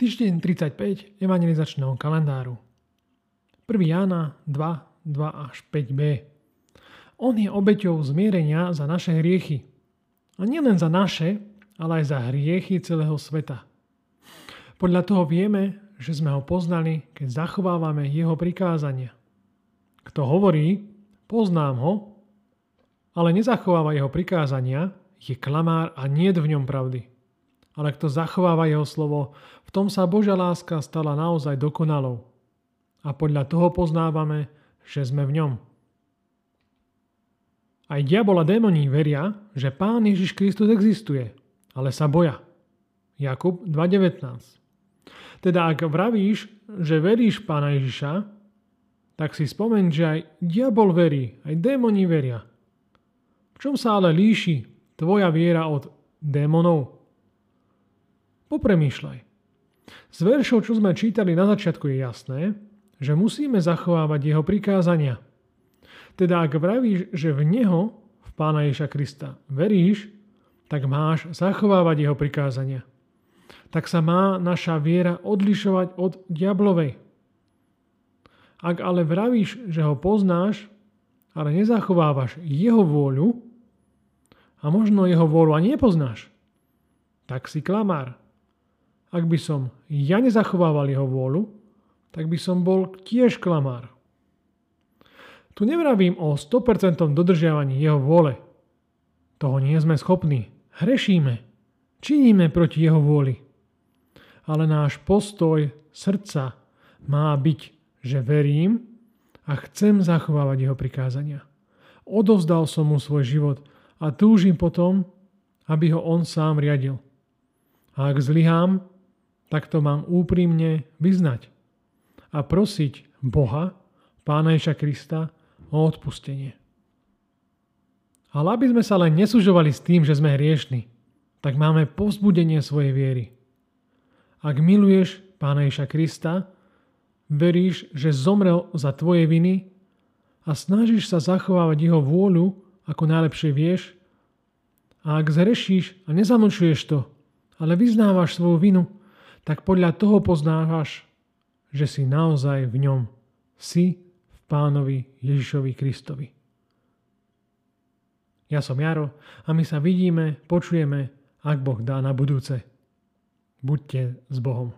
Týždeň 35 evangelizačného kalendáru. 1. Jána 2, 2 až 5b. On je obeťou zmierenia za naše hriechy. A nielen za naše, ale aj za hriechy celého sveta. Podľa toho vieme, že sme ho poznali, keď zachovávame jeho prikázania. Kto hovorí, poznám ho, ale nezachováva jeho prikázania, je klamár a nie v ňom pravdy. Ale kto zachováva jeho slovo, v tom sa Božia láska stala naozaj dokonalou. A podľa toho poznávame, že sme v ňom. Aj diabol a démoní veria, že Pán Ježiš Kristus existuje, ale sa boja. Jakub 2.19 Teda ak vravíš, že veríš Pána Ježiša, tak si spomeň, že aj diabol verí, aj démoni veria. V čom sa ale líši tvoja viera od démonov? Popremýšľaj. Z veršov, čo sme čítali na začiatku, je jasné, že musíme zachovávať jeho prikázania. Teda ak vravíš, že v Neho, v Pána Ježa Krista, veríš, tak máš zachovávať jeho prikázania. Tak sa má naša viera odlišovať od diablovej. Ak ale vravíš, že ho poznáš, ale nezachovávaš jeho vôľu, a možno jeho vôľu ani nepoznáš, tak si klamár. Ak by som ja nezachovával jeho vôľu, tak by som bol tiež klamár. Tu nevravím o 100% dodržiavaní jeho vôle. Toho nie sme schopní. Hrešíme. Činíme proti jeho vôli. Ale náš postoj srdca má byť, že verím a chcem zachovávať jeho prikázania. Odovzdal som mu svoj život a túžim potom, aby ho on sám riadil. A ak zlyhám, tak to mám úprimne vyznať a prosiť Boha, Pána Ježa Krista, o odpustenie. Ale aby sme sa len nesúžovali s tým, že sme hriešni, tak máme povzbudenie svojej viery. Ak miluješ Pána Ježa Krista, veríš, že zomrel za tvoje viny a snažíš sa zachovávať jeho vôľu, ako najlepšie vieš, a ak zrešíš a nezamlčuješ to, ale vyznávaš svoju vinu, tak podľa toho poznávaš, že si naozaj v ňom. Si v pánovi Ježišovi Kristovi. Ja som Jaro a my sa vidíme, počujeme, ak Boh dá na budúce. Buďte s Bohom.